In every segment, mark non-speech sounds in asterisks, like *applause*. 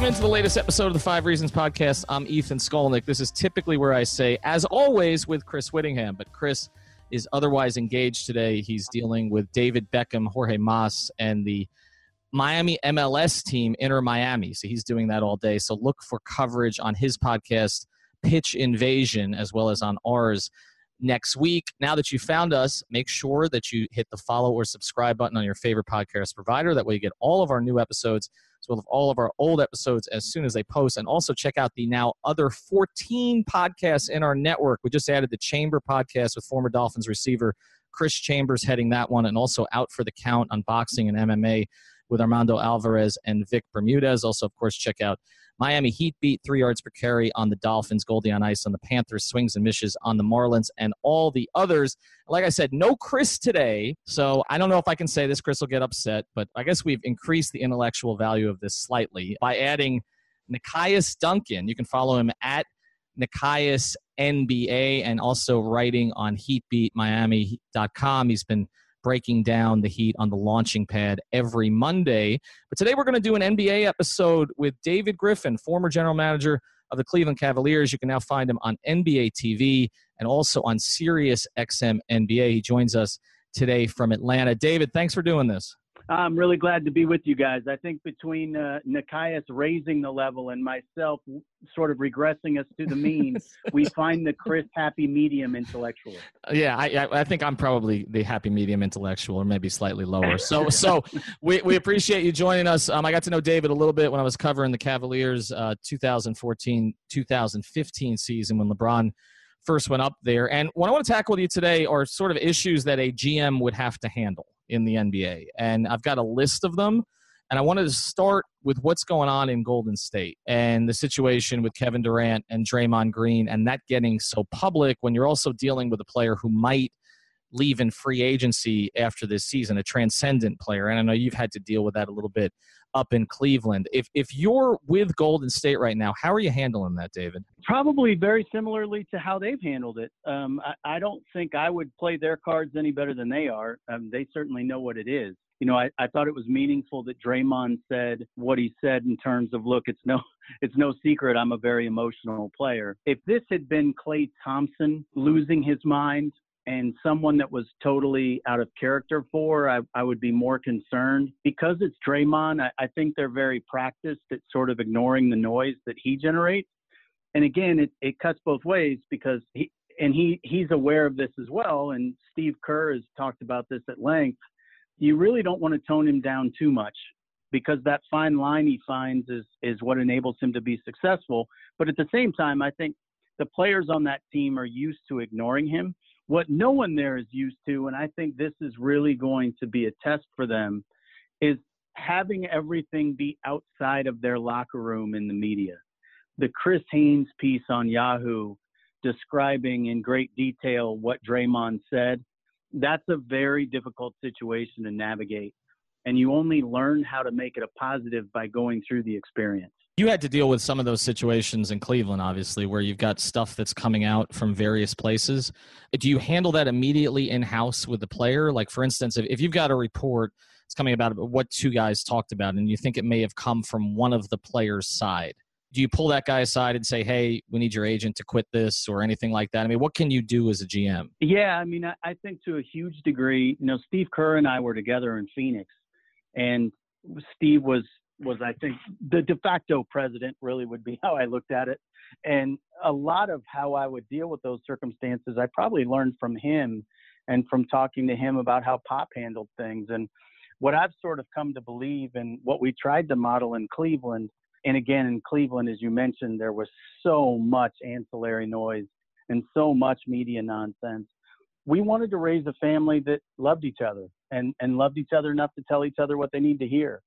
Welcome into the latest episode of the Five Reasons Podcast. I'm Ethan Skolnick. This is typically where I say, as always, with Chris Wittyngham, but Chris is otherwise engaged today. He's dealing with David Beckham, Jorge Mas, and the Miami MLS team, Inter Miami. So he's doing that all day. So look for coverage on his podcast, Pitch Invasion, as well as on ours next week. Now that you found us, make sure that you hit the follow or subscribe button on your favorite podcast provider. That way you get all of our new episodes as well as all of our old episodes as soon as they post. And also check out the now other 14 podcasts in our network. We just added the Chamber podcast with former Dolphins receiver Chris Chambers heading that one, and also Out for the Count on boxing and MMA with Armando Alvarez and Vic Bermudez. Also, of course, check out Miami Heat beat three yards per carry on the Dolphins, Goldie on ice on the Panthers, swings and misses on the Marlins, and all the others. Like I said, no Chris today, so I don't know if I can say this. Chris will get upset, but I guess we've increased the intellectual value of this slightly by adding Nekias Duncan. You can follow him at Nekias NBA and also writing on HeatBeatMiami.com. He's been breaking down the Heat on the launching pad every Monday. But today we're going to do an NBA episode with David Griffin, former general manager of the Cleveland Cavaliers. You can now find him on NBA TV and also on Sirius XM NBA. He joins us today from Atlanta. David, thanks for doing this. I'm really glad to be with you guys. I think between uh, Nekias raising the level and myself sort of regressing us to the mean, *laughs* we find the Chris happy medium intellectual. Yeah, I, I think I'm probably the happy medium intellectual, or maybe slightly lower. So, so *laughs* we, we appreciate you joining us. Um, I got to know David a little bit when I was covering the Cavaliers uh, 2014 2015 season when LeBron first went up there. And what I want to tackle with you today are sort of issues that a GM would have to handle in the NBA. And I've got a list of them. And I wanted to start with what's going on in Golden State and the situation with Kevin Durant and Draymond Green and that getting so public when you're also dealing with a player who might leave in free agency after this season, a transcendent player. And I know you've had to deal with that a little bit up in Cleveland. If if you're with Golden State right now, how are you handling that, David? Probably very similarly to how they've handled it. Um, I, I, don't think I would play their cards any better than they are. Um, they certainly know what it is. You know, I, I thought it was meaningful that Draymond said what he said in terms of, look, it's no, *laughs* it's no secret I'm a very emotional player. If this had been Klay Thompson losing his mind and someone that was totally out of character for, I, I would be more concerned. Because it's Draymond, I, I think they're very practiced at sort of ignoring the noise that he generates. And again, it, it cuts both ways because he and he he's aware of this as well. And Steve Kerr has talked about this at length. You really don't want to tone him down too much because that fine line he finds is is what enables him to be successful. But at the same time, I think the players on that team are used to ignoring him what no one there is used to, and I think this is really going to be a test for them, is having everything be outside of their locker room in the media. The Chris Haynes piece on Yahoo describing in great detail what Draymond said, that's a very difficult situation to navigate. And you only learn how to make it a positive by going through the experience you had to deal with some of those situations in Cleveland, obviously, where you've got stuff that's coming out from various places. Do you handle that immediately in house with the player? Like, for instance, if, if you've got a report that's coming about what two guys talked about, and you think it may have come from one of the players' side, do you pull that guy aside and say, "Hey, we need your agent to quit this" or anything like that? I mean, what can you do as a GM? Yeah, I mean, I think to a huge degree, you know, Steve Kerr and I were together in Phoenix, and Steve was was I think the de facto president. Really, would be *laughs* how I looked at it, and a lot of how I would deal with those circumstances, I probably learned from him and from talking to him about how Pop handled things and what I've sort of come to believe and what we tried to model in Cleveland and again, in Cleveland, as you mentioned, there was so much ancillary noise and so much media nonsense. We wanted to raise a family that loved each other and, and loved each other enough to tell each other what they need to hear.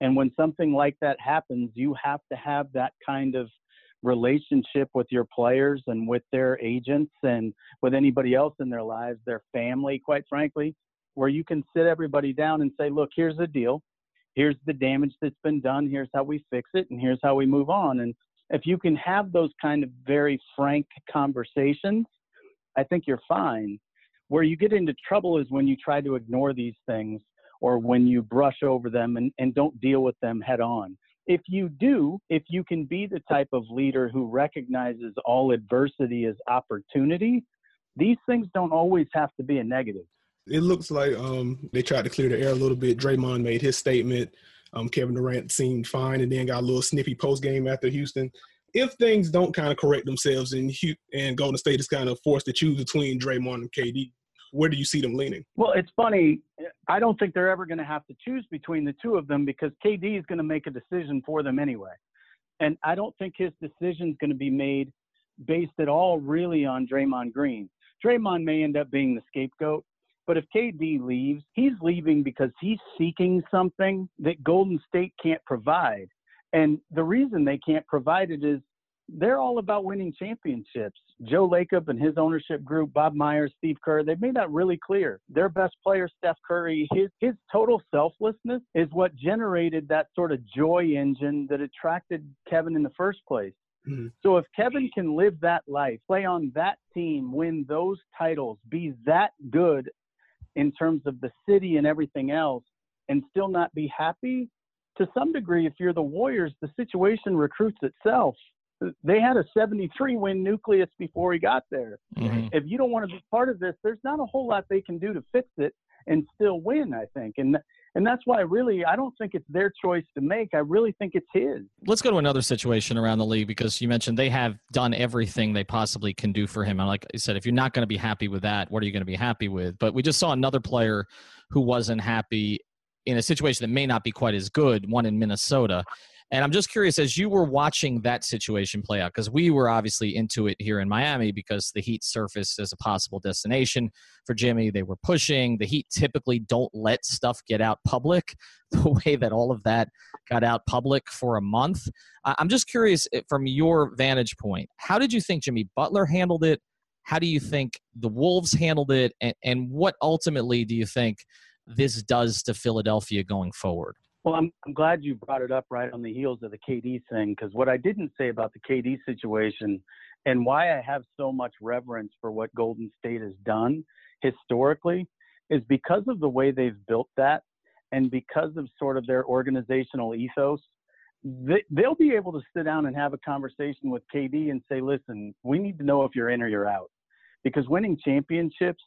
And when something like that happens, you have to have that kind of relationship with your players and with their agents and with anybody else in their lives, their family, quite frankly, where you can sit everybody down and say, look, here's the deal here's the damage that's been done, here's how we fix it, and here's how we move on. And if you can have those kind of very frank conversations, I think you're fine. Where you get into trouble is when you try to ignore these things or when you brush over them and, and don't deal with them head on. If you do, if you can be the type of leader who recognizes all adversity as opportunity, these things don't always have to be a negative it looks like um, they tried to clear the air a little bit. Draymond made his statement. Um, Kevin Durant seemed fine, and then got a little snippy post game after Houston. If things don't kind of correct themselves and and Golden State is kind of forced to choose between Draymond and KD, where do you see them leaning? Well, it's funny. I don't think they're ever going to have to choose between the two of them because KD is going to make a decision for them anyway. And I don't think his decision is going to be made based at all really on Draymond Green. Draymond may end up being the scapegoat, but if KD leaves, he's leaving because he's seeking something that Golden State can't provide. And the reason they can't provide it is they're all about winning championships. Joe Lacob and his ownership group, Bob Myers, Steve Kerr, they've made that really clear. Their best player, Steph Curry, his, his total selflessness is what generated that sort of joy engine that attracted Kevin in the first place. Mm-hmm. So if Kevin can live that life, play on that team, win those titles, be that good in terms of the city and everything else and still not be happy to some degree if you're the warriors the situation recruits itself they had a 73 win nucleus before he got there mm-hmm. if you don't want to be part of this there's not a whole lot they can do to fix it and still win i think and and that's why really I don't think it's their choice to make. I really think it's his. Let's go to another situation around the league because you mentioned they have done everything they possibly can do for him. And like I said, if you're not going to be happy with that, what are you going to be happy with? But we just saw another player who wasn't happy in a situation that may not be quite as good, one in Minnesota. And I'm just curious, as you were watching that situation play out, because we were obviously into it here in Miami because the Heat surfaced as a possible destination for Jimmy. They were pushing. The Heat typically don't let stuff get out public *laughs* the way that all of that got out public for a month. I'm just curious, eh, from your vantage point, how did you think Jimmy Butler handled it? How do you think the Wolves handled it? And, and what ultimately do you think this does to Philadelphia going forward? Well, I'm, I'm glad you brought it up right on the heels of the KD thing because what I didn't say about the KD situation and why I have so much reverence for what Golden State has done historically is because of the way they've built that and because of sort of their organizational ethos. They, they'll be able to sit down and have a conversation with KD and say, listen, we need to know if you're in or you're out. Because winning championships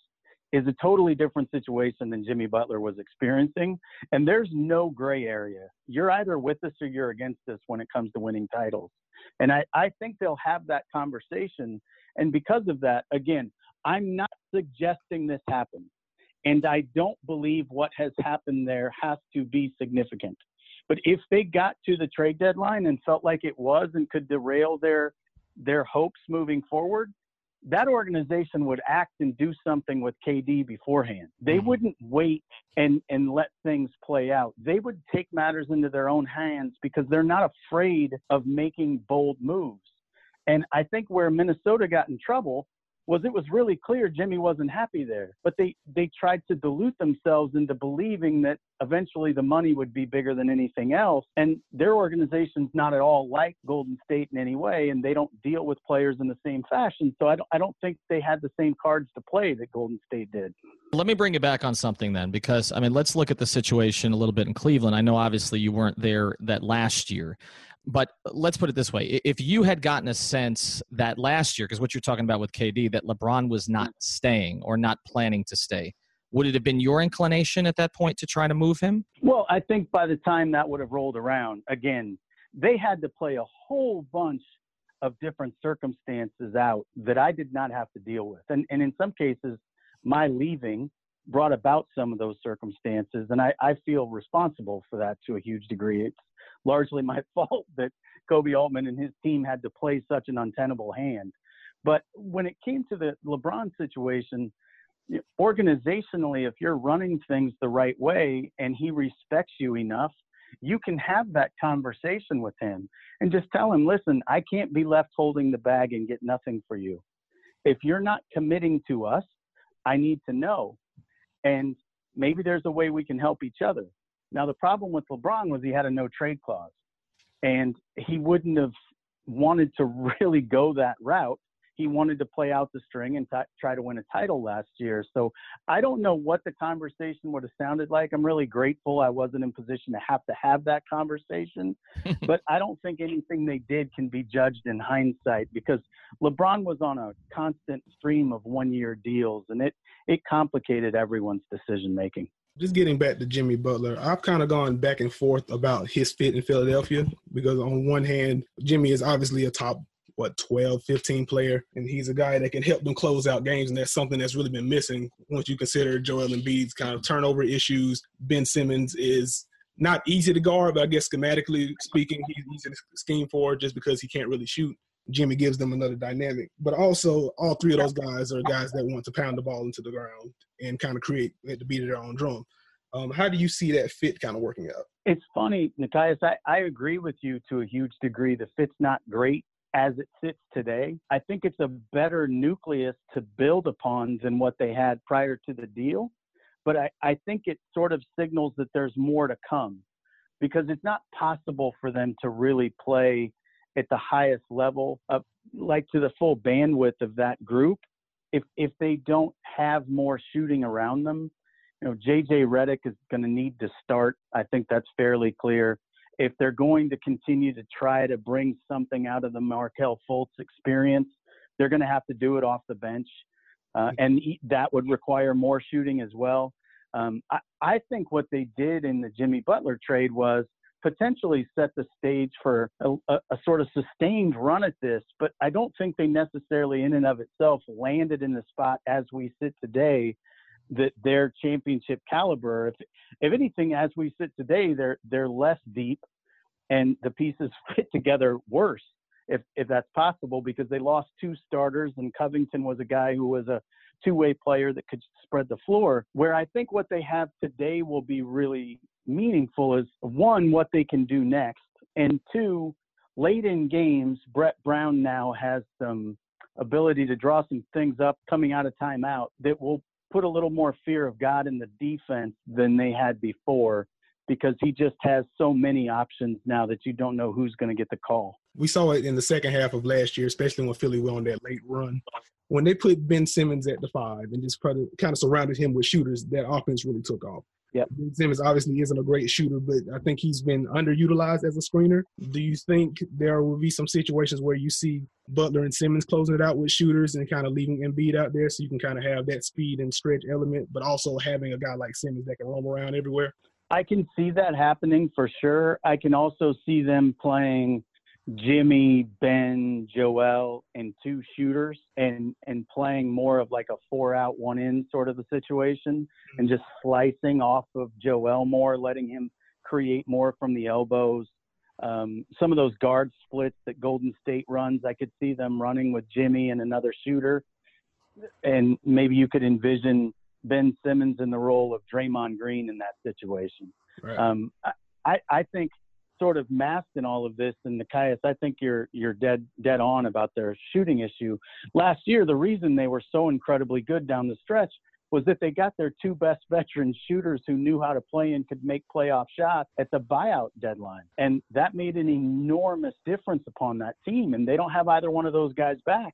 is a totally different situation than Jimmy Butler was experiencing. And there's no gray area. You're either with us or you're against us when it comes to winning titles. And I, I think they'll have that conversation. And because of that, again, I'm not suggesting this happens. And I don't believe what has happened there has to be significant. But if they got to the trade deadline and felt like it was and could derail their their hopes moving forward, that organization would act and do something with KD beforehand. They mm-hmm. wouldn't wait and, and let things play out. They would take matters into their own hands because they're not afraid of making bold moves. And I think where Minnesota got in trouble was it was really clear Jimmy wasn't happy there. But they they tried to dilute themselves into believing that eventually the money would be bigger than anything else. And their organization's not at all like Golden State in any way, and they don't deal with players in the same fashion. So I don't I don't think they had the same cards to play that Golden State did. Let me bring you back on something then, because I mean, let's look at the situation a little bit in Cleveland. I know obviously you weren't there that last year, But let's put it this way: if you had gotten a sense that last year, because what you're talking about with KD, that LeBron was not mm-hmm. staying or not planning to stay, would it have been your inclination at that point to try to move him? Well, I think by the time that would have rolled around, again, they had to play a whole bunch of different circumstances out that I did not have to deal with. And, and in some cases, my leaving brought about some of those circumstances. And I, I feel responsible for that to a huge degree. It's largely my *laughs* fault that Koby Altman and his team had to play such an untenable hand. But when it came to the LeBron situation, organizationally, if you're running things the right way and he respects you enough, you can have that conversation with him and just tell him, listen, I can't be left holding the bag and get nothing for you. If you're not committing to us, I need to know. And maybe there's a way we can help each other. Now, the problem with LeBron was he had a no trade clause, and he wouldn't have wanted to *laughs* really go that route. He wanted to play out the string and t- try to win a title last year. So I don't know what the conversation would have sounded like. I'm really grateful I wasn't in position to have to have that conversation, *laughs* but I don't think anything they did can be judged in hindsight because LeBron was on a constant stream of one-year deals, and it it complicated everyone's decision making just getting back to Jimmy Butler, I've kind of gone back and forth about his fit in Philadelphia because on one hand, Jimmy is obviously a top what 12 15 player and he's a guy that can help them close out games and that's something that's really been missing once you consider Joel Embiid's kind of turnover issues Ben Simmons is not easy to guard but I guess schematically speaking he's easy to scheme for just because he can't really shoot Jimmy gives them another dynamic. But also, all three of those guys are guys that want to pound the ball into the ground and kind of create the beat of their own drum. Um, how do you see that fit kind of working out? It's funny, Nekias. I, I agree with you to a huge degree. The fit's not great as it sits today. I think it's a better nucleus to build upon than what they had prior to the deal. But I, I think it sort of signals that there's more to come because it's not possible for them to really play at the highest level of like to the full bandwidth of that group if if they don't have more shooting around them you know jj Redick is going to need to start i think that's fairly clear if they're going to continue to try to bring something out of the Markelle Fultz experience they're going to have to do it off the bench uh, and that would require more shooting as well. Um, I, I think what they did in the jimmy butler trade was potentially set the stage for a, a, a, sort of sustained run at this, but I don't think they necessarily, in and of itself, landed in the spot as we sit today that they're championship caliber. If, if anything, as we sit today, they're they're less deep, and the pieces *laughs* fit together worse, if if that's possible, because they lost two starters, and Covington was a guy who was a two-way player that could spread the floor. Where I think what they have today will be really meaningful is one, what they can do next, and two, late in games, Brett Brown now has some ability to draw some things up coming out of timeout that will put a little more fear of God in the defense than they had before because he just has so many options now that you don't know who's going to get the call. We saw it in the second half of last year, especially when Philly went on that late run. When they put Ben Simmons at the five and just kind of surrounded him with shooters, that offense really took off. Ben Simmons obviously isn't a great shooter, but I think he's been underutilized as a screener. Do you think there will be some situations where you see Butler and Simmons closing it out with shooters and kind of leaving Embiid out there so you can kind of have that speed and stretch element, but also having a guy like Simmons that can roam around everywhere? I can see that happening for sure. I can also see them playing Jimmy, Ben, Joel, and two shooters, and and playing more of like a four out, one in sort of a situation, and just slicing off of Joel more, letting him create more from the elbows. Um, some of those guard splits that Golden State runs, I could see them running with Jimmy and another shooter, and maybe you could envision Ben Simmons in the role of Draymond Green in that situation. Right. Um, I, I think sort of masked in all of this. And Nekias, I think you're you're dead dead on about their shooting issue. Last year, the reason they were so incredibly good down the stretch was that they got their two best *laughs* veteran shooters who knew how to play and could make playoff shots at the buyout deadline. And that made an enormous difference upon that team. And they don't have either one of those guys back.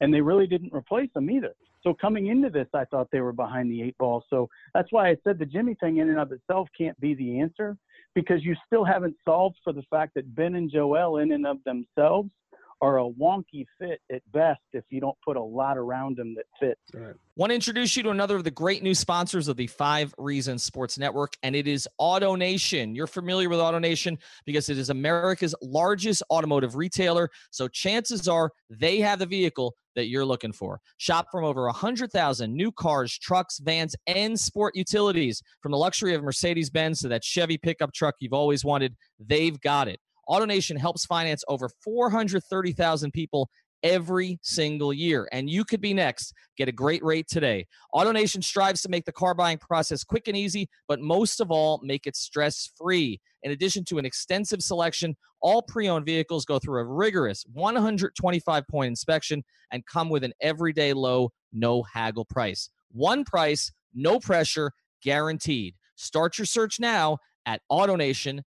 And they really didn't replace them either. So coming into this, I thought they were behind the eight ball. So that's why I said the Jimmy thing in and of itself can't be the answer because you still haven't solved for the fact that Ben and Joel, in and of themselves, are a wonky fit at best if you don't put a lot around them that fit. Right. Want to introduce you to another of the great new sponsors of the Five Reasons Sports Network, and it is AutoNation. You're familiar with AutoNation because it is America's largest automotive retailer. So chances are they have the vehicle that you're looking for. Shop from over 100,000 new cars, trucks, vans, and sport utilities. From the luxury of Mercedes Benz to that Chevy pickup truck you've always wanted, they've got it. AutoNation helps finance over 430,000 people every single year. And you could be next. Get a great rate today. AutoNation strives to make the car buying process quick and easy, but most of all, make it stress free. In addition to an extensive selection, all pre owned vehicles go through a rigorous 125 point inspection and come with an everyday low, no haggle price. One price, no pressure, guaranteed. Start your search now at AutoNation.com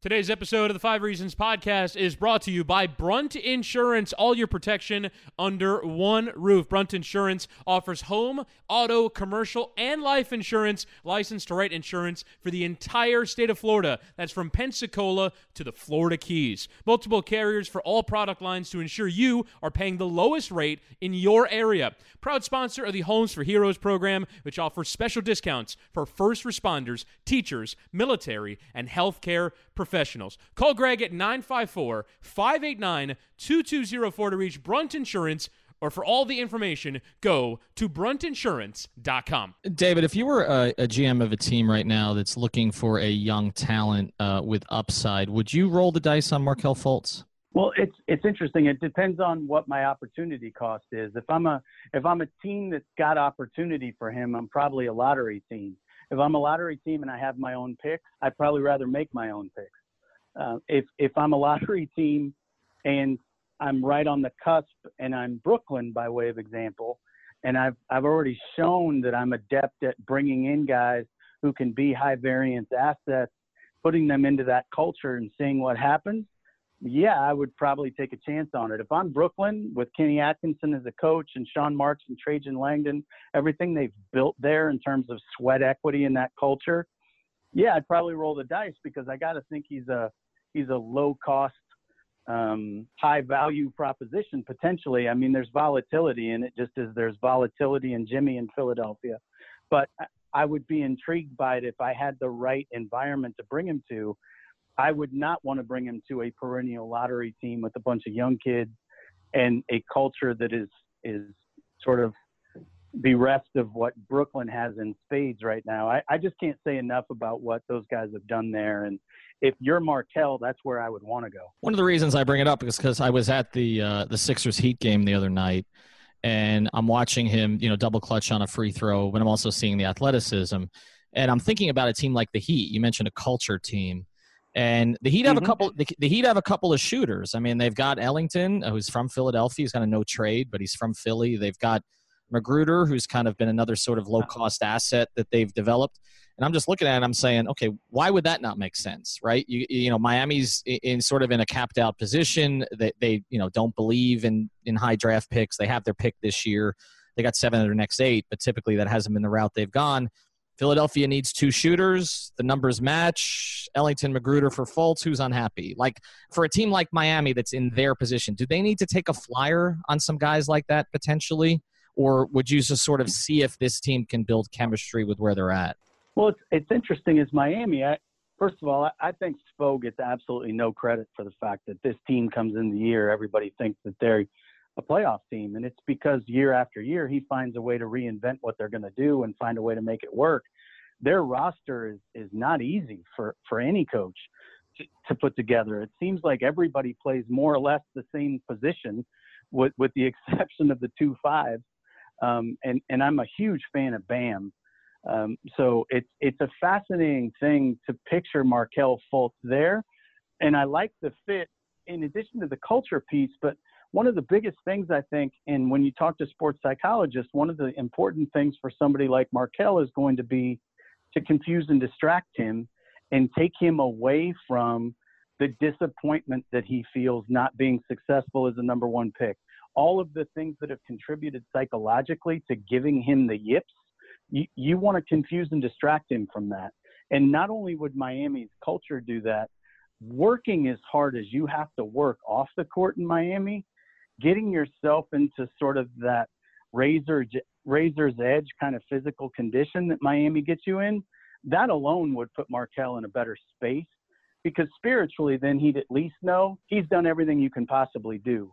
Today's episode of the Five Reasons podcast is brought to you by Brunt Insurance. All your protection under one roof. Brunt Insurance offers home, auto, commercial, and life insurance, licensed to write insurance for the entire state of Florida. That's from Pensacola to the Florida Keys. Multiple carriers for all product lines to ensure you are paying the lowest rate in your area. Proud sponsor of the Homes for Heroes program, which offers special discounts for first responders, teachers, military, and health healthcare professionals. Call Greg at 954 589 2204 to reach Brunt Insurance or for all the information, go to bruntinsurance.com. David, if you were a, a, GM of a team right now that's looking for a young talent uh, with upside, would you roll the dice on Markelle Fultz? Well, it's it's interesting. It depends on what my opportunity cost is. If I'm a if I'm a team that's got opportunity for him, I'm probably a lottery team if I'm a lottery team and I have my own picks, I'd probably rather make my own picks. Uh, if if I'm a lottery *laughs* team and I'm right on the cusp and I'm Brooklyn by way of example, and I've I've already shown that I'm adept at bringing in guys who can be high variance assets, putting them into that culture and seeing what happens yeah, I would probably take a chance on it. If I'm Brooklyn with Kenny Atkinson as a coach and Sean Marks and Trajan Langdon, everything they've built there in terms of sweat equity in that culture, yeah, I'd probably roll the dice because I got to think he's a he's a low cost, um, high value proposition potentially. I mean, there's volatility in it, just as there's volatility in Jimmy in Philadelphia. But I would be intrigued by it if I had the right environment to bring him to I would not want to bring him to a perennial lottery team with a bunch of young kids and a culture that is is sort of bereft of what Brooklyn has in spades right now. I, I just can't say enough about what those guys have done there. And if you're Markelle, that's where I would want to go. One of the reasons I bring it up is because I was at the uh, the Sixers Heat game the other night, and I'm watching him, you know, double clutch on a free throw, but I'm also seeing the athleticism, and I'm thinking about a team like the Heat. You mentioned a culture team. And the Heat have mm-hmm. a couple. The, the, Heat have a couple of shooters. I mean, they've got Ellington, uh, who's from Philadelphia. He's got a no trade, but he's from Philly. They've got McGruder, who's kind of been another sort of low cost asset that they've developed. And I'm just looking at it. I'm saying, okay, why would that not make sense, right? You, you know, Miami's in sort of in a capped out position. That they, they, you know, don't believe in in high draft picks. They have their pick this year. They got seven of their next eight, but typically that hasn't been the route they've gone. Philadelphia needs two shooters. The numbers match. Ellington McGruder for Fultz. Who's unhappy? Like for a team like Miami that's in their position, do they need to take a flyer on some guys like that potentially? Or would you just sort of see if this team can build chemistry with where they're at? Well, it's, it's interesting is Miami. I, first of all, I, I think Spo gets absolutely no credit for the fact that this team comes in the year. Everybody thinks that they're a playoff team. And it's because year after year, he finds a way to reinvent what they're going to do and find a way to make it work. Their roster is, is not easy for, for any coach to, to put together. It seems like everybody plays more or less the same position, with, with the *laughs* exception of the two fives. Um, and, and I'm a huge fan of Bam. Um, so it's, it's a fascinating thing to picture Markelle Fultz there. And I like the fit in addition to the culture piece, but one of the biggest things I think, and when you talk to sports psychologists, one of the important things for somebody like Markelle is going to be to confuse and distract him and take him away from the disappointment that he feels not being successful as a number one pick. All of the things that have contributed psychologically to giving him the yips, you, you want to confuse and distract him from that. And not only would Miami's culture do that, working as hard as you have to work off the court in Miami, getting yourself into sort of that razor razor's edge kind of physical condition that Miami gets you in, that alone would put Markelle in a better space because spiritually then he'd at least know he's done everything you can possibly do.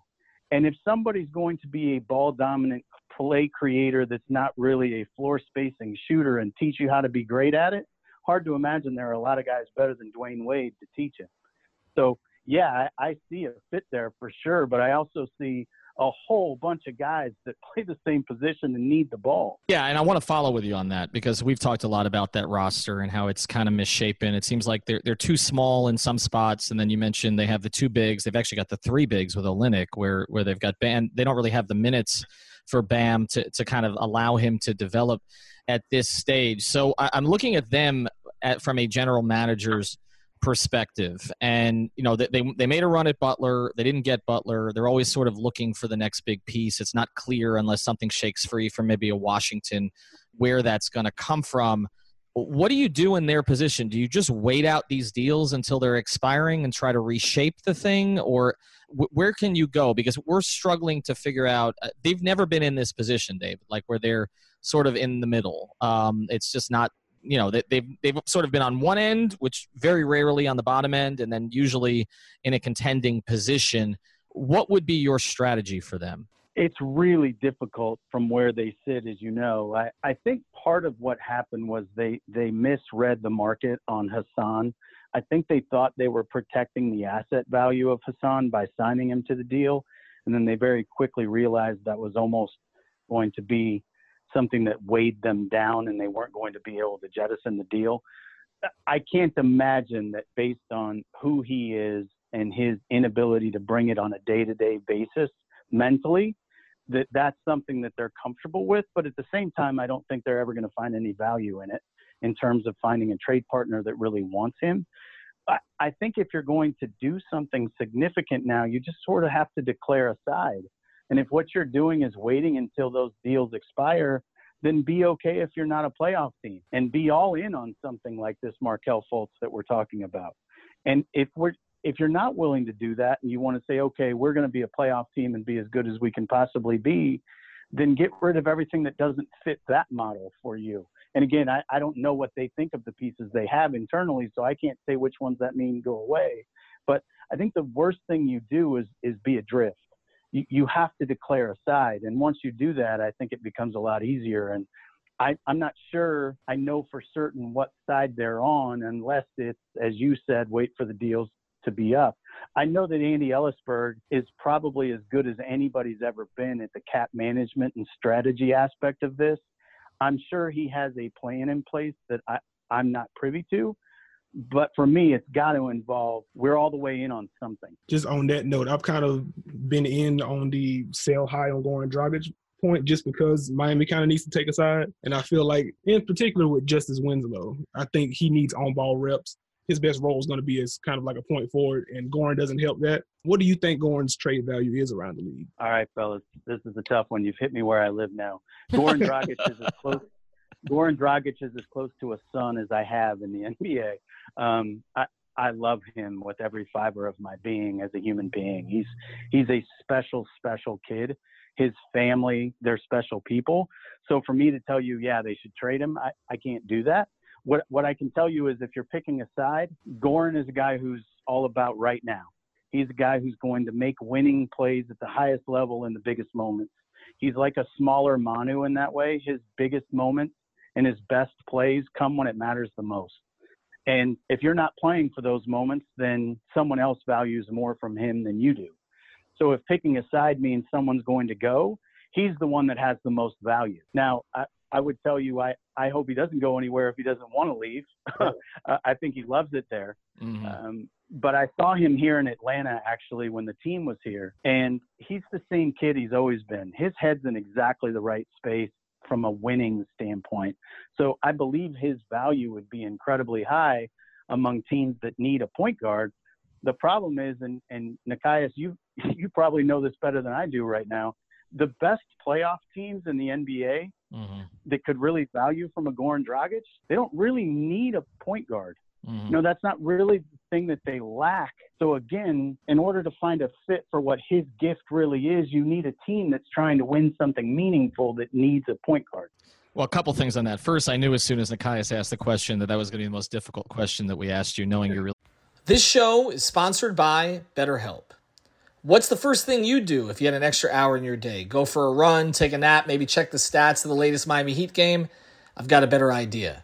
And if somebody's going to be a ball dominant play creator that's not really a floor spacing shooter and teach you how to be great at it, hard to imagine there are a lot of guys better than Dwyane Wade to teach him. So yeah, I, I see a fit there for sure, but I also see a whole bunch of guys that *laughs* play the same position and need the ball. Yeah, and I want to follow with you on that because we've talked a lot about that roster and how it's kind of misshapen. It seems like they're they're too small in some spots, and then you mentioned they have the two bigs. They've actually got the three bigs with Olynyk, where where they've got Bam. They don't really have the minutes for Bam to to kind of allow him to develop at this stage. So I, I'm looking at them at, from a general manager's perspective. And you know, they they made a run at Butler. They didn't get Butler. They're always sort of looking for the next big piece. It's not clear unless something shakes free from maybe a Washington where that's going to come from. What do you do in their position? Do you just wait out these deals until they're expiring and try to reshape the thing, or where can you go? Because we're struggling to figure out. Uh, they've never been in this position, Dave, like where they're sort of in the middle. Um, it's just not you know, they, they've they've sort of been on one end, which very rarely on the bottom end, and then usually in a contending position. What would be your strategy for them? It's really difficult from where they sit, as you know. I, I think part of what happened was they they misread the market on Hassan. I think they thought they were protecting the asset value of Hassan by signing him to the deal, and then they very quickly realized that was almost going to be something that weighed them down and they weren't going to be able to jettison the deal. I can't imagine that based on who he is and his inability to bring it on a day to day basis mentally, that that's something that they're comfortable with. But at the same time, I don't think they're ever going to find any value in it in terms of finding a trade partner that really wants him. I think if you're going to do something significant now, you just sort of have to declare a side. And if what you're doing is waiting until those deals expire, then be okay if you're not a playoff team and be all in on something like this Markelle Fultz that we're talking about. And if we're if you're not willing to do that and you want to say, okay, we're going to be a playoff team and be as good as we can possibly be, then get rid of everything that doesn't fit that model for you. And again, I, I don't know what they think of the pieces they have internally, so I can't say which ones that mean go away. But I think the worst thing you do is is be adrift you, you have to declare a side. And once you do that, I think it becomes a lot easier. And I, I'm not sure I know for certain what side they're on unless it's, as you said, wait for the deals to be up. I know that Andy Elisburg is probably as good as anybody's ever been at the cap management and strategy aspect of this. I'm sure he has a plan in place that I, I'm not privy to. But for me, it's got to involve we're all the way in on something. Just on that note, I've kind of been in on the sell high on Goran Dragic point just because Miami kind of needs to take a side. And I feel like, in particular with Justice Winslow, I think he needs on ball reps. His best role is going to be as kind of like a point forward, and Goran doesn't help that. What do you think Goran's trade value is around the league? All right, fellas, this is a tough one. You've hit me where I live now. Goran *laughs* Dragic is as close Goran Dragic is as close to a son as I have in the NBA. Um, I, I love him with every fiber of my being as a human being. He's he's a special, special kid. His family, they're special people. So for me to tell you, yeah, they should trade him, I, I can't do that. What what I can tell you is if you're picking a side, Goran is a guy who's all about right now. He's a guy who's going to make winning plays at the highest level in the biggest moments. He's like a smaller Manu in that way. His biggest moments and his best plays come when it matters the most. And if you're not playing for those moments, then someone else values more from him than you do. So if picking a side means someone's going to go, he's the one that has the most value. Now, I, I would tell you, I, I hope he doesn't go anywhere if he doesn't want to leave. *laughs* I think he loves it there. Mm-hmm. Um, but I saw him here in Atlanta actually when the team was here, and he's the same kid he's always been. His head's in exactly the right space from a winning standpoint. So I believe his value would be incredibly high among teams that need a point guard. The problem is, and, and Nekias, you *laughs* you probably know this better than I do right now. The best playoff teams in the NBA mm-hmm. that could really value from a Goran Dragic. They don't really need a point guard. Mm-hmm. No, that's not really the thing that they lack. So again, in order to find a fit for what his gift really is, you need a team that's trying to win something meaningful that needs a point guard. Well, a couple things on that. First, I knew as soon as Nekias asked the question that that was going to be the most difficult question that we asked you, knowing you're really. This show is sponsored by BetterHelp. What's the first thing you do if you had an extra hour in your day? Go for a run, take a nap, maybe check the stats of the latest Miami Heat game? I've got a better idea.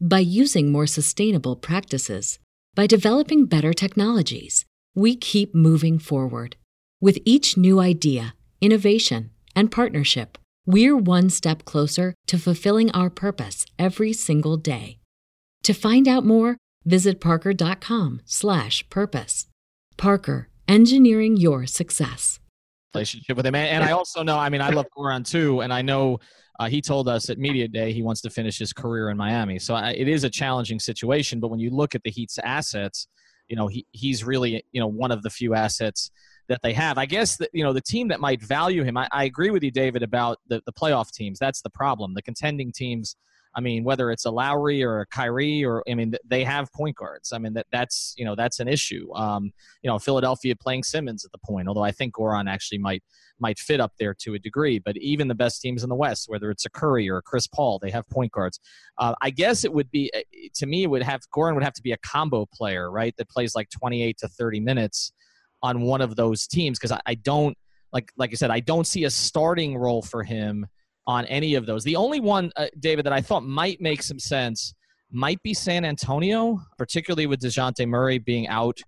by using more sustainable practices, by developing better technologies, we keep moving forward. With each new idea, innovation, and partnership, we're one step closer to fulfilling our purpose every single day. To find out more, visit parker.com/purpose. Parker, engineering your success. Relationship with him, and, I also know. I mean, I love Goran too, and I know uh, he told us at media day he wants to finish his career in Miami. So I, it is a challenging situation. But when you look at the Heat's assets, you know he, he's really you know one of the few assets that they have. I guess that you know the team that might value him. I, I agree with you, David, about the, the playoff teams. That's the problem. The contending teams I mean, whether it's a Lowry or a Kyrie, or I mean, they have point guards. I mean, that that's you know that's an issue. Um, you know, Philadelphia playing Simmons at the point, although I think Goran actually might might fit up there to a degree. But even the best teams in the West, whether it's a Curry or a Chris Paul, they have point guards. Uh, I guess it would be eh, to me, it would have Goran would have to be a combo player, right? That plays like 28 to 30 minutes on one of those teams because I, I don't like like I said, I don't see a starting role for him on any of those. The only one, uh, David, that I thought might make some sense might be San Antonio, particularly with Dejounte Murray being out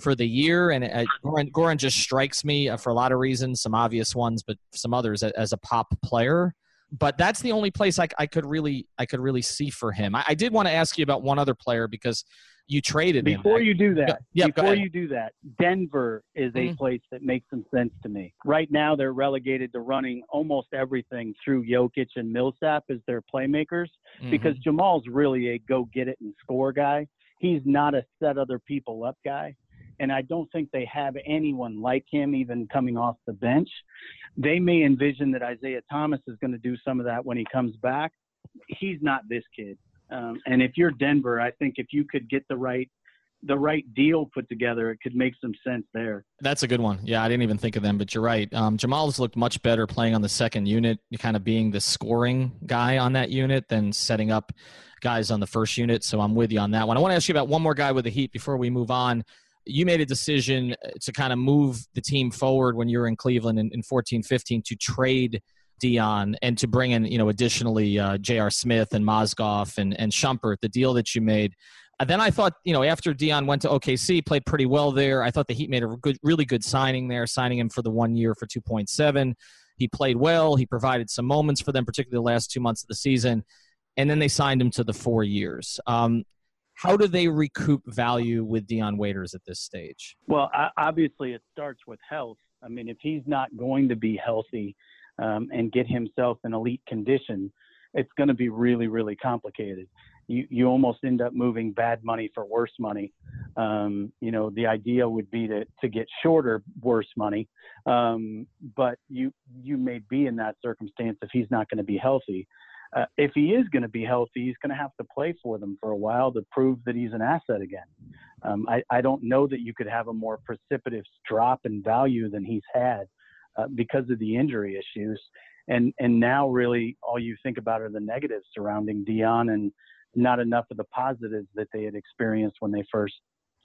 for the year. And uh, Goran, Goran, just strikes me uh, for a lot of reasons, some obvious ones, but some others as a pop player. But that's the only place I, I could really I could really see for him. I, I did want to ask you about one other player because you traded before him. you do that. Yeah, before you do that, Denver is a mm-hmm. place that makes some sense to me. Right now, they're relegated to running almost everything through Jokic and Millsap as their playmakers mm-hmm. because Jamal's really a go get it and score guy. He's not a set other people up guy. And I don't think they have anyone like him even coming off the bench. They may envision that Isaiah Thomas is going to do some of that when he comes back. He's not this kid. Um, and if you're Denver, I think if you could get the right the right deal put together, it could make some sense there. That's a good one. Yeah, I didn't even think of them, but you're right. Um, Jamal's looked much better playing on the second unit, kind of being the scoring guy on that unit than setting up guys on the first unit. So I'm with you on that one. I want to ask you about one more guy with the Heat before we move on. you made a decision uh, to kind of move the team forward when you were in Cleveland in, in 14 15 to trade Dion and to bring in, you know, additionally uh, J.R. Smith and Mozgov and, and Shumpert, the deal that you made. And then I thought, you know, after Dion went to OKC, played pretty well there. I thought the Heat made a good, really good signing there, signing him for the one year for 2.7. He played well. He provided some moments for them, particularly the last two months of the season. And then they signed him to the four years. Um, how do they recoup value with Dion Waiters at this stage? Well, obviously, it starts with health. I mean, if he's not going to be healthy um, and get himself in elite condition, it's going to be really, really complicated. You you almost end up moving bad money for worse money. Um, you know, the idea would be to to get shorter worse money, um, but you you may be in that circumstance if he's not going to be healthy. Uh, if he is going to be healthy, he's going to have to play for them for a while to prove that he's an asset again. Um, I, I don't know that you could have a more precipitous drop in value than he's had uh, because of the injury issues. And and now really all you think about are the negatives surrounding Dion and not enough of the positives that they had experienced when they first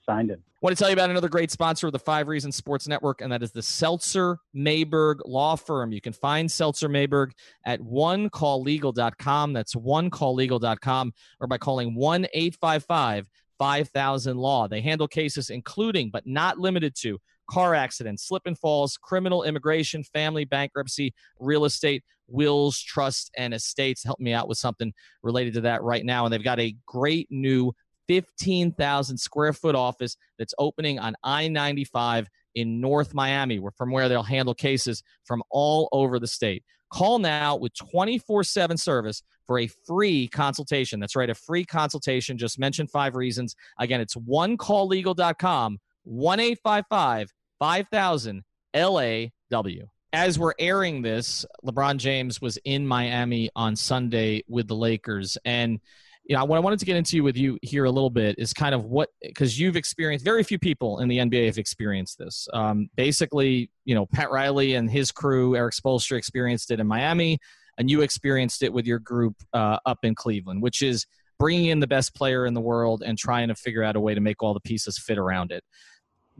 signed him. I want to tell you about another great sponsor of the Five Reasons Sports Network, and that is the Seltzer Mayberg Law Firm. You can find Seltzer Mayberg at onecalllegal.com. That's onecalllegal.com or by calling 1 855 5000 Law. They handle cases including, but not limited to, car accidents, slip and falls, criminal immigration, family bankruptcy, real estate, wills, trust, and estates. Help me out with something related to that right now. And they've got a great new 15,000 square foot office that's opening on I 95 in North Miami, from where they'll handle cases from all over the state. Call now with 24 7 service for a free consultation. That's right, a free consultation. Just mention five reasons. Again, it's onecalllegal.com, 1 855 5000 LAW. As we're airing this, LeBron James was in Miami on Sunday with the Lakers. And you know, what I wanted to get into with you here a little bit is kind of what because you've experienced very few people in the NBA have experienced this. Um, basically, you know, Pat Riley and his crew, Erik Spoelstra, experienced it in Miami, and you experienced it with your group uh, up in Cleveland, which is bringing in the best player in the world and trying to figure out a way to make all the pieces fit around it.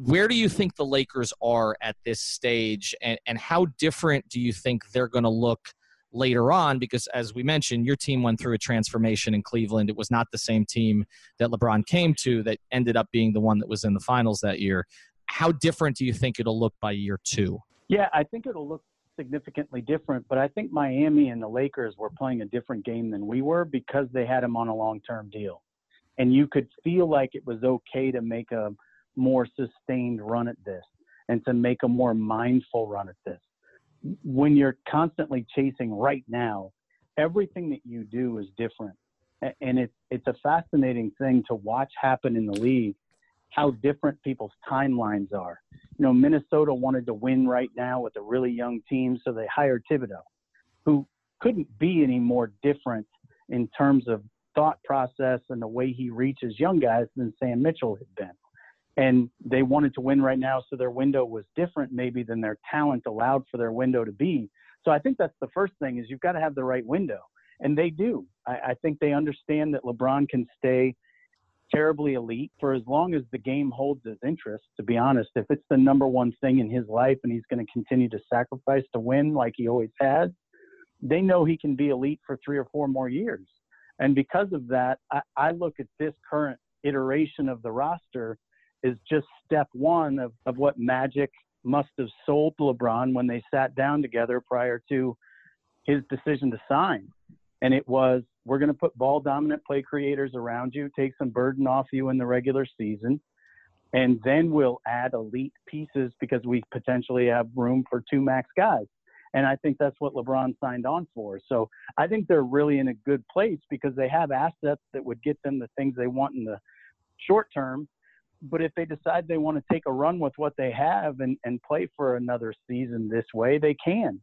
Where do you think the Lakers are at this stage, and, and how different do you think they're going to look? later on? Because as we mentioned your team went through a transformation in Cleveland. It was not the same team that LeBron came to that ended up being the one that was in the finals that year. How different do you think it'll look by year 2 yeah i think it'll look significantly different but i think Miami and the Lakers were playing a different game than we were because they had him on a long-term deal. And you could feel like it was okay to make a more sustained run at this and to make a more mindful run at this when you're constantly chasing right now, everything that you do is different. And it's it's a fascinating thing to watch happen in the league, how different people's timelines are. You know, Minnesota wanted to win right now with a really young team, so they hired Thibodeau, who couldn't be any more different in terms of thought process and the way he reaches young guys than Sam Mitchell had been and they wanted to win right now so their window was different maybe than their talent allowed for their window to be. So i think that's the first thing is you've got to have the right window. And they do. I, I, think they understand that lebron can stay terribly elite for as long as the game holds his interest to be honest. If it's the number one thing in his life and he's going to continue to sacrifice to win like he always has they know he can be elite for three or four more years. And because of that I, I look at this current iteration of the roster is just step one of, of what Magic must have sold LeBron when they sat down together prior to his decision to sign. And it was, we're going to put ball dominant play creators around you, take some burden off you in the regular season, and then we'll add elite pieces because we potentially have room for two max guys. And I think that's what LeBron signed on for. So I think they're really in a good place because they have assets that would get them the things they want in the short term but if they decide they want to take a run with what they have and, and play for another season this way, they can.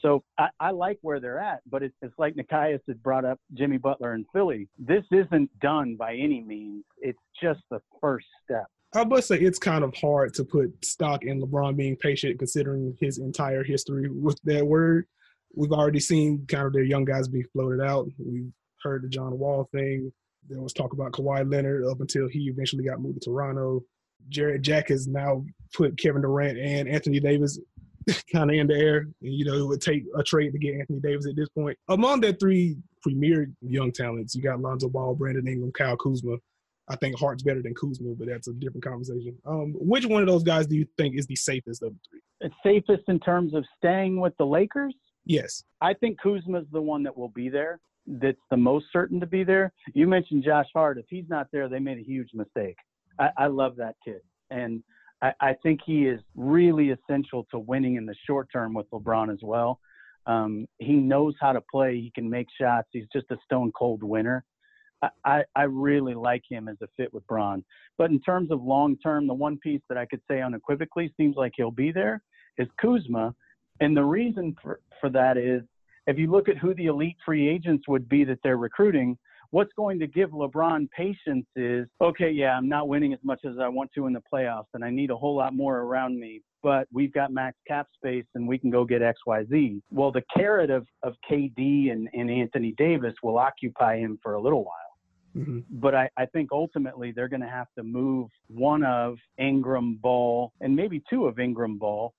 So I, I like where they're at, but it's, it's like Nekias had brought up Jimmy Butler in Philly. This isn't done by any means. It's just the first step. I must say it's kind of hard to put stock in LeBron being patient considering his entire history with that word. We've already seen kind of their young guys be floated out. We've heard the John Wall thing. There was talk about Kawhi Leonard up until he eventually got moved to Toronto. Jared Jack has now put Kevin Durant and Anthony Davis *laughs* kind of in the air. And, you know, it would take a trade to get Anthony Davis at this point. Among the three premier young talents, you got Lonzo Ball, Brandon Ingram, Kyle Kuzma. I think Hart's better than Kuzma, but that's a different conversation. Um, which one of those guys do you think is the safest of the three? It's safest in terms of staying with the Lakers. Yes. I think Kuzma's the one that will be there. That's the most certain to be there. You mentioned Josh Hart. If he's not there, they made a huge mistake. I, I love that kid, and I, I, think he is really essential to winning in the short term with LeBron as well. Um, he knows how to play. He can make shots. He's just a stone cold winner. I, I really like him as a fit with Bron. But in terms of long term, the one piece that I could say unequivocally seems like he'll be there is Kuzma. And the reason for, for that is if you look at who the elite free agents would be that they're recruiting, what's going to give LeBron patience is okay, yeah, I'm not winning as much as I want to in the playoffs, and I need a whole lot more around me. But we've got max cap space and we can go get XYZ. Well, the carrot of, of KD and, and Anthony Davis will occupy him for a little while. Mm-hmm. But I, I think ultimately they're going to have to move one of Ingram Ball and maybe two of Ingram Ball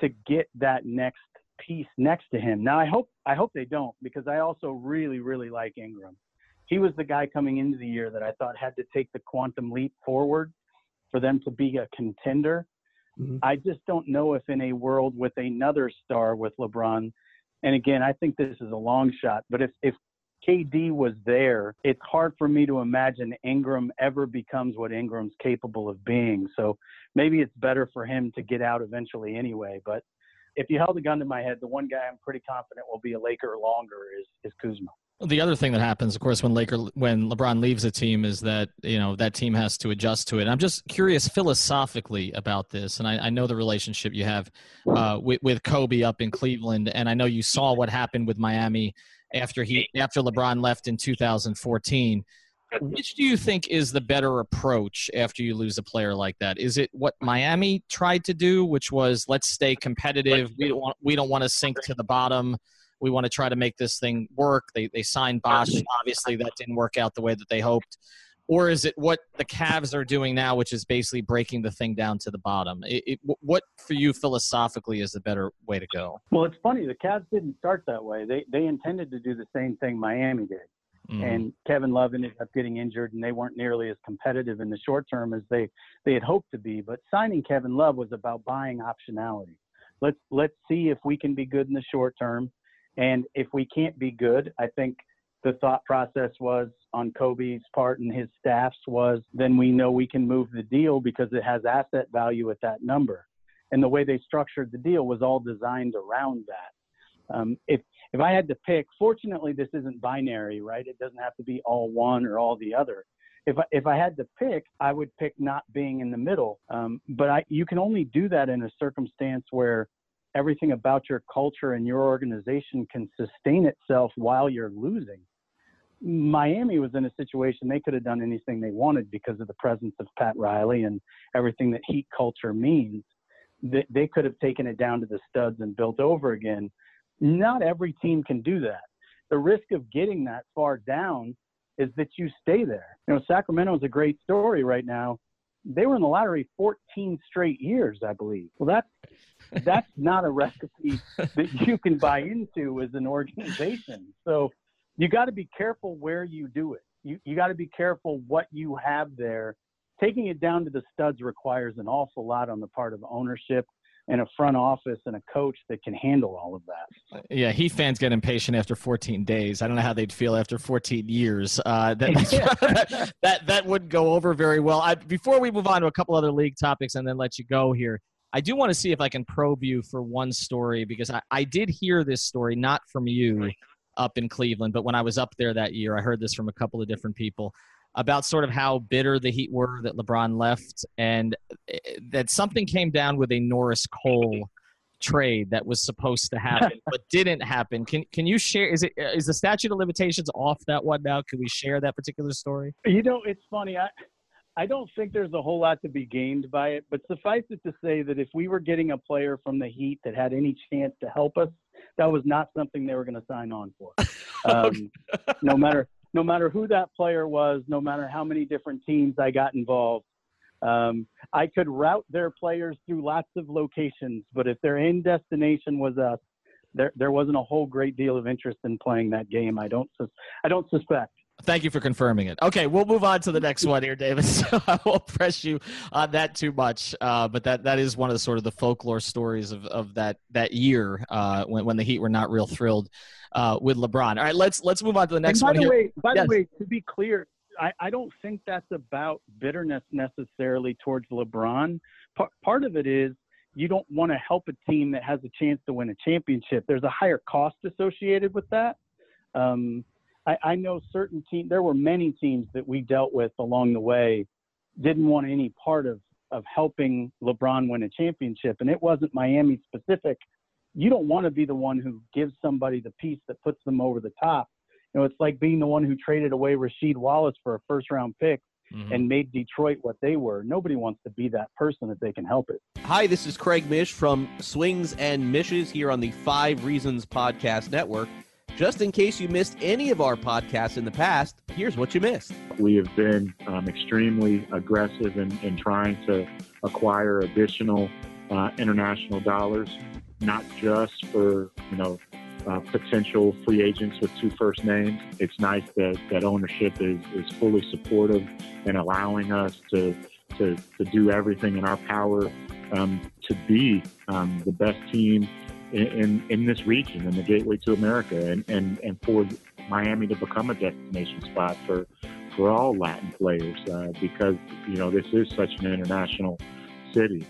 to get that next piece next to him. Now I hope I hope they don't because I also really really like Ingram. He was the guy coming into the year that I thought had to take the quantum leap forward for them to be a contender. Mm-hmm. I just don't know if in a world with another star with LeBron, and again I think this is a long shot, but if if KD was there, it's hard for me to imagine Ingram ever becomes what Ingram's capable of being. So maybe it's better for him to get out eventually anyway. But if you held a gun to my head, the one guy I'm pretty confident will be a Laker longer is, is Kuzma. The other thing that happens, of course, when Laker when LeBron leaves a team is that you know that team has to adjust to it. I'm just curious philosophically about this, and I, I know the relationship you have uh, with, with Koby up in Cleveland, and I know you saw what happened with Miami after he after LeBron left in 2014. Which do you think is the better approach after you lose a player like that? Is it what Miami tried to do, which was let's stay competitive. We don't want we don't want to sink to the bottom. We want to try to make this thing work. They they signed Bosh. Obviously, that didn't work out the way that they hoped or is it what the Cavs are doing now, which is basically breaking the thing down to the bottom? It, it, what for you philosophically is the better way to go? Well, it's funny. The Cavs didn't start that way. They they intended to do the same thing Miami did, mm. and Kevin Love ended up getting injured, and they weren't nearly as competitive in the short term as they they had hoped to be. But signing Kevin Love was about buying optionality. Let's let's see if we can be good in the short term, and if we can't be good, I think the thought process was on Koby's part and his staff's was then we know we can move the deal because it has asset value at that number. And the way they structured the deal was all designed around that. Um, if if I had to pick, fortunately this isn't binary, right? It doesn't have to be all one or all the other. If I, if I had to pick, I would pick not being in the middle. Um, but I, you can only do that in a circumstance where everything about your culture and your organization can sustain itself while you're losing. Miami was in a situation they could have done anything they wanted because of the presence of Pat Riley and everything that Heat culture means. They, they could have taken it down to the studs and built over again. Not every team can do that. The risk of getting that far down is that you stay there. You know, Sacramento is a great story right now. They were in the lottery 14 straight years, I believe. Well, that's that's *laughs* not a recipe that you can buy into as an organization. So you got to be careful where you do it. You you got to be careful what you have there. Taking it down to the studs requires an awful lot on the part of ownership and a front office and a coach that can handle all of that. Yeah, Heat fans get impatient after 14 days. I don't know how they'd feel after 14 years. Uh, that, *laughs* *laughs* that that wouldn't go over very well. I, before we move on to a couple other league topics and then let you go here, I do want to see if I can probe you for one story because I, I did hear this story not from you up in Cleveland. But when I was up there that year, I heard this from a couple of different people about sort of how bitter the Heat were that LeBron left, and eh, that something came down with a Norris Cole trade that was supposed to happen *laughs* but didn't happen. Can can you share? Is it is the statute of limitations off that one now? Can we share that particular story? You know, it's funny. I I don't think there's a whole lot to be gained by it, but suffice it to say that if we were getting a player from the Heat that had any chance to help us, that was not something they were going to sign on for. *laughs* Um, no matter no matter who that player was, no matter how many different teams I got involved, Um, I could route their players through lots of locations, but if their end destination was us, there there wasn't a whole great deal of interest in playing that game. I don't I don't suspect. Thank you for confirming it. Okay, we'll move on to the next one here, David. *laughs* So I won't press you on that too much, uh, but that, that is one of the sort of the folklore stories of, of that that year uh, when when the Heat were not real thrilled uh, with LeBron. All right, let's let's move on to the next by one. The here. way, by yes. the way, to be clear, I, I don't think that's about bitterness necessarily towards LeBron. P- part of it is you don't want to help a team that has a chance to win a championship. There's a higher cost associated with that. Um, I, I know certain teams. There were many teams that we dealt with along the way didn't want any part of of helping LeBron win a championship, and it wasn't Miami specific. You don't want to be the one who gives somebody the piece that puts them over the top. You know, it's like being the one who traded away Rasheed Wallace for a first round pick mm-hmm. and made Detroit what they were. Nobody wants to be that person if they can help it. Hi, this is Craig Mish from Swings and Mishes here on the Five Reasons Podcast Network. Just in case you missed any of our podcasts in the past, here's what you missed. We have been um, extremely aggressive in, in, trying to acquire additional uh, international dollars, not just for you know uh, potential free agents with two first names. It's nice that, that ownership is, is fully supportive and allowing us to, to, to do everything in our power um, to be um, the best team in, in, in, this region and the gateway to America and, and, and for Miami to become a destination spot for, for all Latin players uh, because, you know, this is such an international city.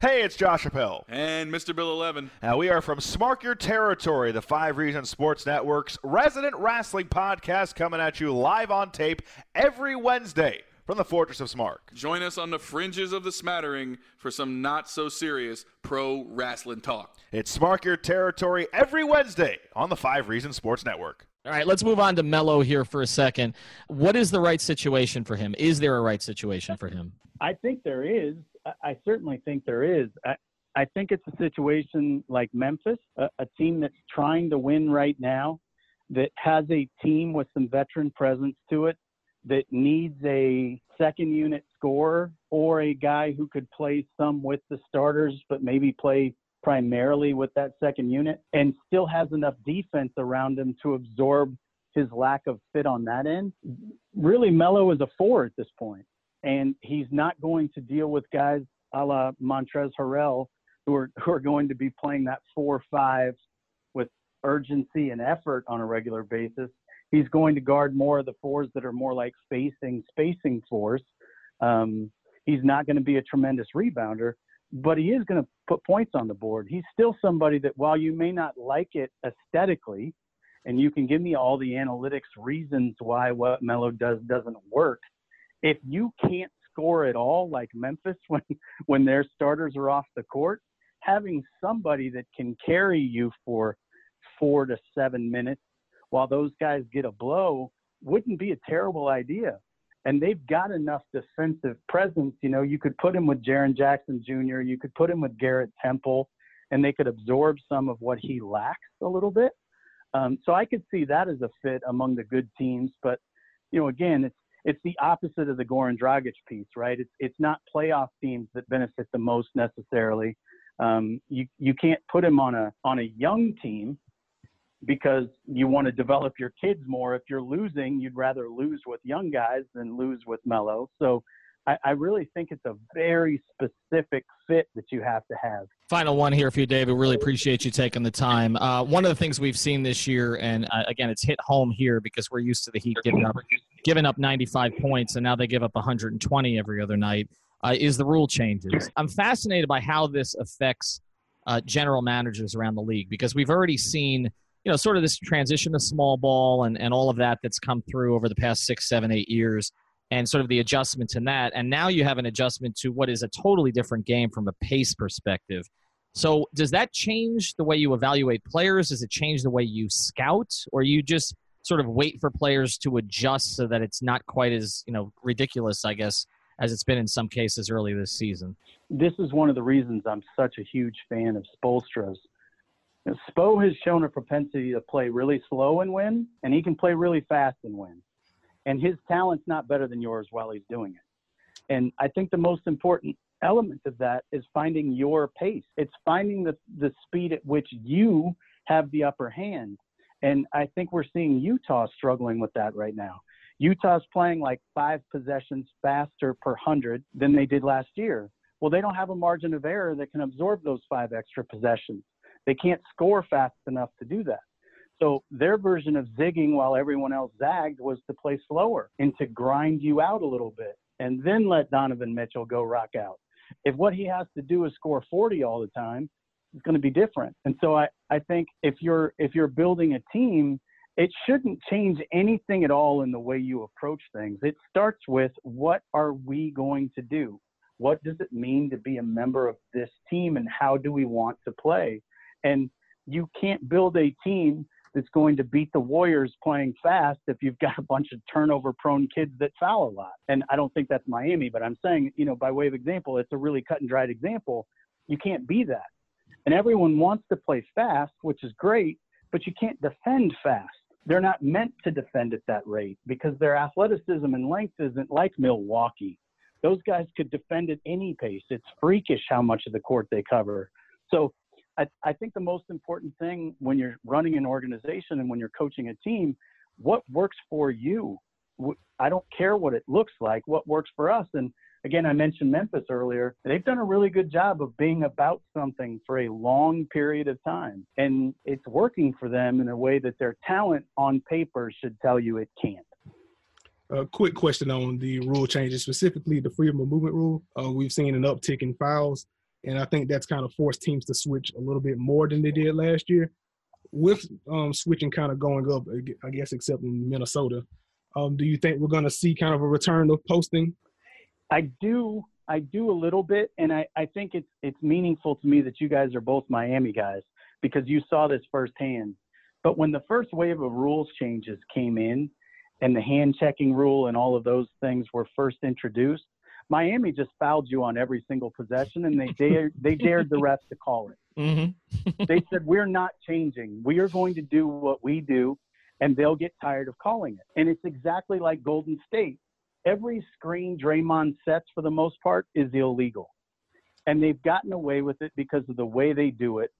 Hey, it's Josh Appel. And Mr. Bill 11. Now, we are from Smart Your Territory, the Five Reasons Sports Network's resident wrestling podcast coming at you live on tape every Wednesday from the Fortress of Smart. Join us on the fringes of the smattering for some not so serious pro wrestling talk. It's Smart Your Territory every Wednesday on the Five Reasons Sports Network. All right, let's move on to Melo here for a second. What is the right situation for him? Is there a right situation for him? I think there is. I certainly think there is. I, I think it's a situation like Memphis, a, a team that's trying to win right now, that has a team with some veteran presence to it, that needs a second unit scorer or a guy who could play some with the starters, but maybe play primarily with that second unit and still has enough defense around him to absorb his lack of fit on that end. Really, Melo is a four at this point and he's not going to deal with guys a la Montrezl Harrell who are who are going to be playing that four five with urgency and effort on a regular basis. He's going to guard more of the fours that are more like facing spacing fours. Um, he's not going to be a tremendous rebounder, but he is going to put points on the board. He's still somebody that while you may not like it aesthetically, and you can give me all the analytics reasons why what Melo does doesn't work, if you can't score at all like Memphis *laughs* when when their starters are off the court, having somebody that can carry you for four to seven minutes while those guys get a blow wouldn't be a terrible idea. And they've got enough defensive presence. You know, you could put him with Jaren Jackson Jr., you could put him with Garrett Temple, and they could absorb some of what he lacks a little bit. Um, so I could see that as a fit among the good teams. But, you know, again, it's it's the opposite of the Goran Dragic piece, right? It's it's not playoff teams that benefit the most necessarily. Um, you you can't put him on a on a young team because you want to develop your kids more. If you're losing, you'd rather lose with young guys than lose with Melo. So I, I really think it's a very specific fit that you have to have. Final one here for you, David. Really appreciate you taking the time. Uh, one of the things we've seen this year, and uh, again, it's hit home here because we're used to the Heat giving up giving up 95 points, and now they give up 120 every other night. Uh, is the rule changes? I'm fascinated by how this affects uh, general managers around the league because we've already seen you know sort of this transition to small ball and, and all of that that's come through over the past six seven eight years and sort of the adjustment to that. And now you have an adjustment to what is a totally different game from a pace perspective. So does that change the way you evaluate players? Does it change the way you scout? Or you just sort of wait for players to adjust so that it's not quite as you know ridiculous, I guess, as it's been in some cases early this season. This is one of the reasons I'm such a huge fan of Spoelstra's. Spo has shown a propensity to play really slow and win, and he can play really fast and win. And his talent's not better than yours while he's doing it. And I think the most important element of that is finding your pace. It's finding the, the speed at which you have the upper hand. And I think we're seeing Utah struggling with that right now. Utah's playing like five possessions faster per hundred than they did last year. Well, they don't have a margin of error that can absorb those five extra possessions. They can't score fast enough to do that. So their version of zigging while everyone else zagged was to play slower and to grind you out a little bit and then let Donovan Mitchell go rock out. If what he has to do is score 40 all the time, it's going to be different. And so I, I think if you're if you're building a team, it shouldn't change anything at all in the way you approach things. It starts with what are we going to do? What does it mean to be a member of this team and how do we want to play? And you can't build a team that's going to beat the Warriors playing fast if you've got a bunch of turnover prone kids that foul a lot. And I don't think that's Miami, but I'm saying, you know, by way of example, it's a really cut and dried example. You can't be that. And everyone wants to play fast, which is great, but you can't defend fast. They're not meant to defend at that rate because their athleticism and length isn't like Milwaukee. Those guys could defend at any pace. It's freakish how much of the court they cover. So I, I think the most important thing when you're running an organization and when you're coaching a team, what works for you? I don't care what it looks like, what works for us. And again, I mentioned Memphis earlier. They've done a really good job of being about something for a long period of time. And it's working for them in a way that their talent on paper should tell you it can't. A quick question on the rule changes, specifically the freedom of movement rule. Uh, we've seen an uptick in fouls. And I think that's kind of forced teams to switch a little bit more than they did last year. With um, switching kind of going up, I guess, except in Minnesota, um, do you think we're going to see kind of a return of posting? I do. I do a little bit, and I, I think it's it's meaningful to me that you guys are both Miami guys because you saw this firsthand. But when the first wave of rules changes came in, and the hand checking rule and all of those things were first introduced, Miami just fouled you on every single possession, and they dared they dared the refs to call it. Mm-hmm. *laughs* they said we're not changing. We are going to do what we do, and they'll get tired of calling it. And it's exactly like Golden State. Every screen Draymond sets, for the most part, is illegal, and they've gotten away with it because of the way they do it.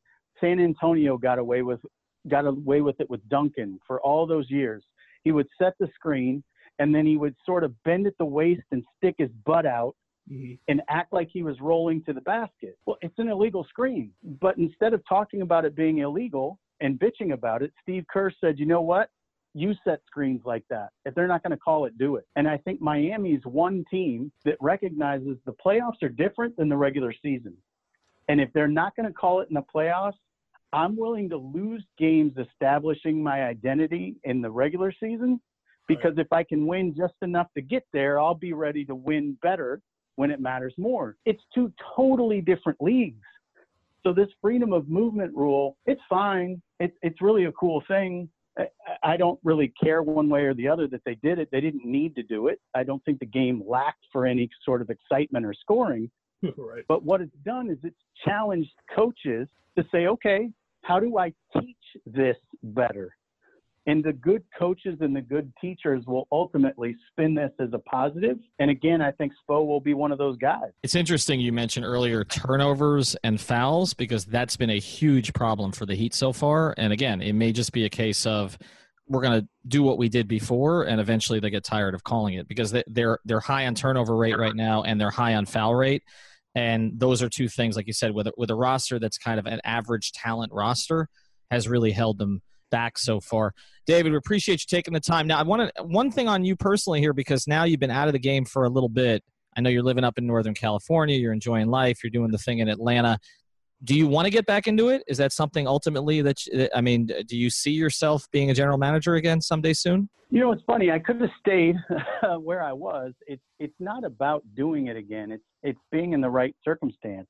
San Antonio got away with got away with it with Duncan for all those years. He would set the screen and then he would sort of bend at the waist and stick his butt out mm-hmm. and act like he was rolling to the basket. Well, it's an illegal screen. But instead of talking about it being illegal and bitching about it, Steve Kerr said, you know what? You set screens like that. If they're not going to call it, do it. And I think Miami's one team that recognizes the playoffs are different than the regular season. And if they're not going to call it in the playoffs, I'm willing to lose games establishing my identity in the regular season because right. if I can win just enough to get there, I'll be ready to win better when it matters more. It's two totally different leagues. So this freedom of movement rule, it's fine. It's it's really a cool thing. I don't really care one way or the other that they did it. They didn't need to do it. I don't think the game lacked for any sort of excitement or scoring. *laughs* right. But what it's done is it's challenged coaches to say, okay, how do I teach this better? And the good coaches and the good teachers will ultimately spin this as a positive. And again, I think Spo will be one of those guys. It's interesting you mentioned earlier turnovers and fouls because that's been a huge problem for the Heat so far. And again, it may just be a case of we're going to do what we did before and eventually they get tired of calling it because they're they're high on turnover rate right now and they're high on foul rate and those are two things like you said with a, with a roster that's kind of an average talent roster has really held them back so far. David, we appreciate you taking the time. Now, I want to one thing on you personally here because now you've been out of the game for a little bit. I know you're living up in Northern California. You're enjoying life. You're doing the thing in Atlanta. Do you want to get back into it? Is that something ultimately that I mean? Do you see yourself being a general manager again someday soon? You know, it's funny. I could have stayed *laughs* where I was. It's it's not about doing it again. It's it's being in the right circumstance.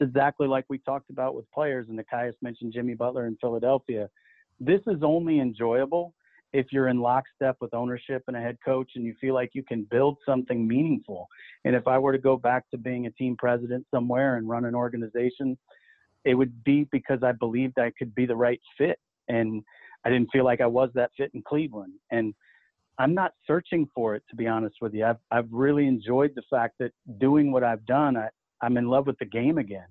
It's exactly like we talked about with players, and Nekias mentioned Jimmy Butler in Philadelphia this is only enjoyable if you're in lockstep with ownership and a head coach and you feel like you can build something meaningful. And if I were to go back to being a team president somewhere and run an organization, it would be because I believed I could be the right fit. And I didn't feel like I was that fit in Cleveland. And I'm not searching for it to be honest with you. I've I've really enjoyed the fact that doing what I've done, I, I'm in love with the game again.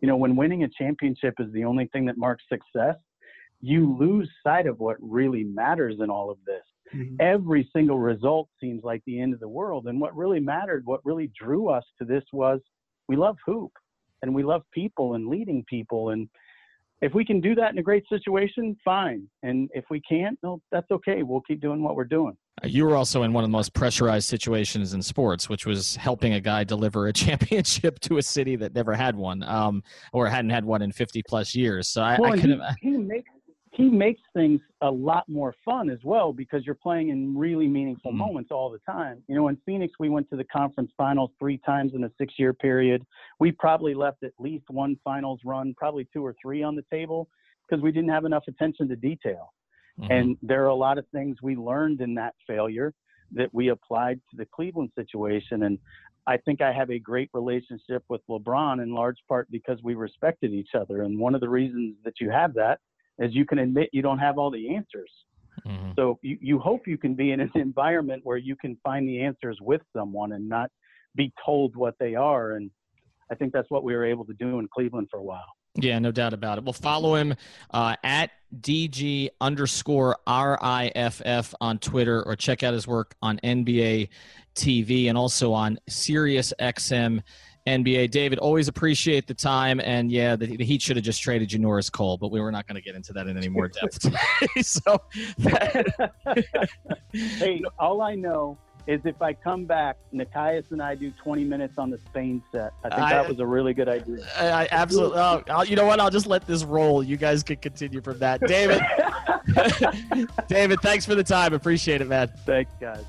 You know, when winning a championship is the only thing that marks success, you lose sight of what really matters in all of this. Mm-hmm. Every single result seems like the end of the world. And what really mattered, what really drew us to this was we love hoop and we love people and leading people. And if we can do that in a great situation, fine. And if we can't, no, that's okay. We'll keep doing what we're doing. Uh, you were also in one of the most pressurized situations in sports, which was helping a guy deliver a *laughs* championship to a city that never had one, um, or hadn't had one in 50 plus years. So I, well, I could he, he makes he makes things a lot more fun as well because you're playing in really meaningful mm-hmm. moments all the time. You know, in Phoenix, we went to the conference finals three times in a six year period. We probably left at least one finals run, probably two or three on the table because we didn't have enough attention to detail. Mm-hmm. And there are a lot of things we learned in that failure that we applied to the Cleveland situation. And I think I have a great relationship with LeBron in large part because we respected each other. And one of the reasons that you have that as you can admit you don't have all the answers. Mm-hmm. So you, you hope you can be in an *laughs* environment where you can find the answers with someone and not be told what they are. And I think that's what we were able to do in Cleveland for a while. Yeah, no doubt about it. We'll follow him uh, at DG underscore RIFF on Twitter or check out his work on NBA TV and also on Sirius XM NBA. David, always appreciate the time. And yeah, the, the Heat should have just traded you Norris Cole, but we were not going to get into that in any more depth *laughs* today. so, hey, all I know is if I come back, Nekias and I do 20 minutes on the Spain set. I think I, that was a really good idea. I, I absolutely. Oh, uh, you know what? I'll just let this roll. You guys can continue from that. David, *laughs* *laughs* David, thanks for the time. Appreciate it, man. Thanks, guys.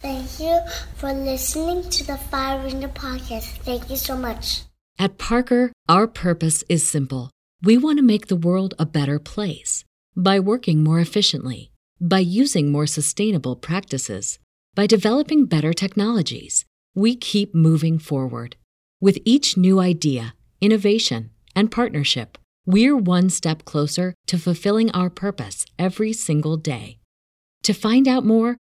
Thank you for listening to the Five Reasons Podcast. Thank you so much. At Parker, our purpose is simple. We want to make the world a better place by working more efficiently, by using more sustainable practices, by developing better technologies. We keep moving forward. With each new idea, innovation, and partnership, we're one step closer to fulfilling our purpose every single day. To find out more,